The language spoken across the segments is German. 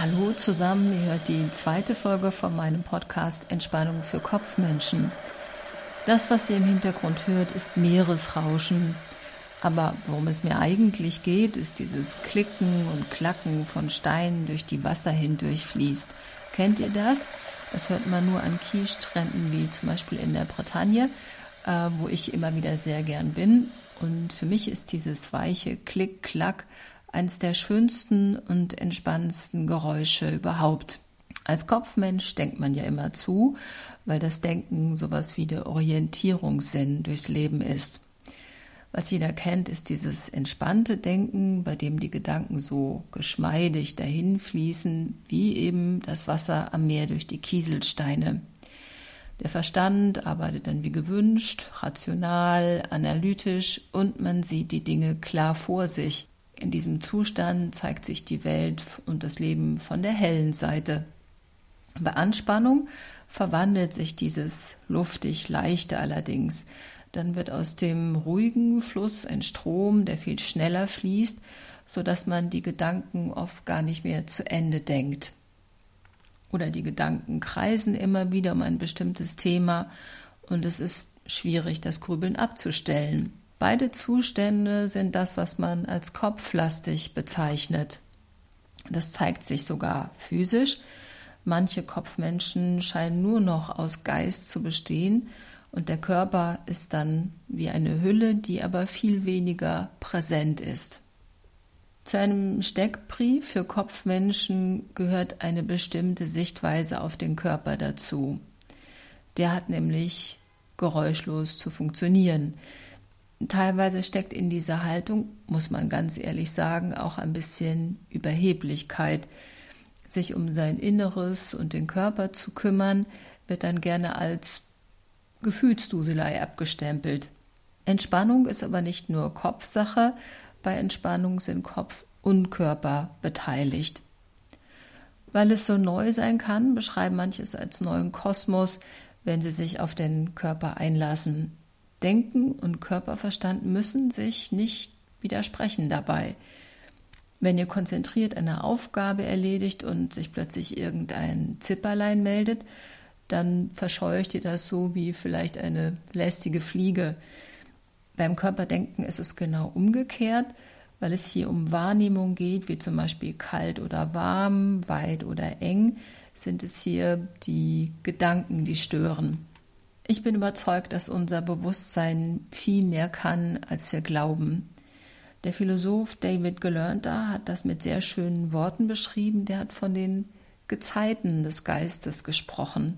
Hallo zusammen, ihr hört die zweite Folge von meinem Podcast Entspannung für Kopfmenschen. Das, was ihr im Hintergrund hört, ist Meeresrauschen. Aber worum es mir eigentlich geht, ist dieses Klicken und Klacken von Steinen durch die Wasser hindurch fließt. Kennt ihr das? Das hört man nur an Kiesstränden wie zum Beispiel in der Bretagne, äh, wo ich immer wieder sehr gern bin. Und für mich ist dieses weiche Klick-Klack eines der schönsten und entspannendsten Geräusche überhaupt. Als Kopfmensch denkt man ja immer zu, weil das Denken sowas wie der Orientierungssinn durchs Leben ist. Was jeder kennt, ist dieses entspannte Denken, bei dem die Gedanken so geschmeidig dahin fließen, wie eben das Wasser am Meer durch die Kieselsteine. Der Verstand arbeitet dann wie gewünscht, rational, analytisch und man sieht die Dinge klar vor sich. In diesem Zustand zeigt sich die Welt und das Leben von der hellen Seite. Bei Anspannung verwandelt sich dieses luftig leichte allerdings. Dann wird aus dem ruhigen Fluss ein Strom, der viel schneller fließt, so dass man die Gedanken oft gar nicht mehr zu Ende denkt. Oder die Gedanken kreisen immer wieder um ein bestimmtes Thema und es ist schwierig, das Grübeln abzustellen. Beide Zustände sind das, was man als kopflastig bezeichnet. Das zeigt sich sogar physisch. Manche Kopfmenschen scheinen nur noch aus Geist zu bestehen und der Körper ist dann wie eine Hülle, die aber viel weniger präsent ist. Zu einem Steckbrief für Kopfmenschen gehört eine bestimmte Sichtweise auf den Körper dazu. Der hat nämlich geräuschlos zu funktionieren. Teilweise steckt in dieser Haltung, muss man ganz ehrlich sagen, auch ein bisschen Überheblichkeit. Sich um sein Inneres und den Körper zu kümmern, wird dann gerne als Gefühlsduselei abgestempelt. Entspannung ist aber nicht nur Kopfsache, bei Entspannung sind Kopf und Körper beteiligt. Weil es so neu sein kann, beschreiben manche es als neuen Kosmos, wenn sie sich auf den Körper einlassen. Denken und Körperverstand müssen sich nicht widersprechen dabei. Wenn ihr konzentriert eine Aufgabe erledigt und sich plötzlich irgendein Zipperlein meldet, dann verscheucht ihr das so wie vielleicht eine lästige Fliege. Beim Körperdenken ist es genau umgekehrt, weil es hier um Wahrnehmung geht, wie zum Beispiel kalt oder warm, weit oder eng, sind es hier die Gedanken, die stören. Ich bin überzeugt, dass unser Bewusstsein viel mehr kann, als wir glauben. Der Philosoph David Gelernter hat das mit sehr schönen Worten beschrieben. Der hat von den Gezeiten des Geistes gesprochen.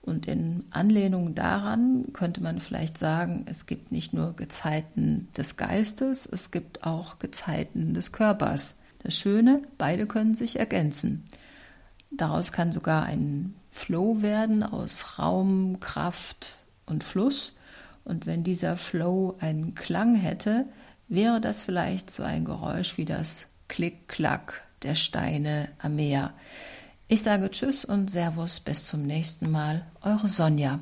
Und in Anlehnung daran könnte man vielleicht sagen, es gibt nicht nur Gezeiten des Geistes, es gibt auch Gezeiten des Körpers. Das Schöne, beide können sich ergänzen. Daraus kann sogar ein Flow werden aus Raum, Kraft und Fluss. Und wenn dieser Flow einen Klang hätte, wäre das vielleicht so ein Geräusch wie das Klick-Klack der Steine am Meer. Ich sage Tschüss und Servus, bis zum nächsten Mal. Eure Sonja.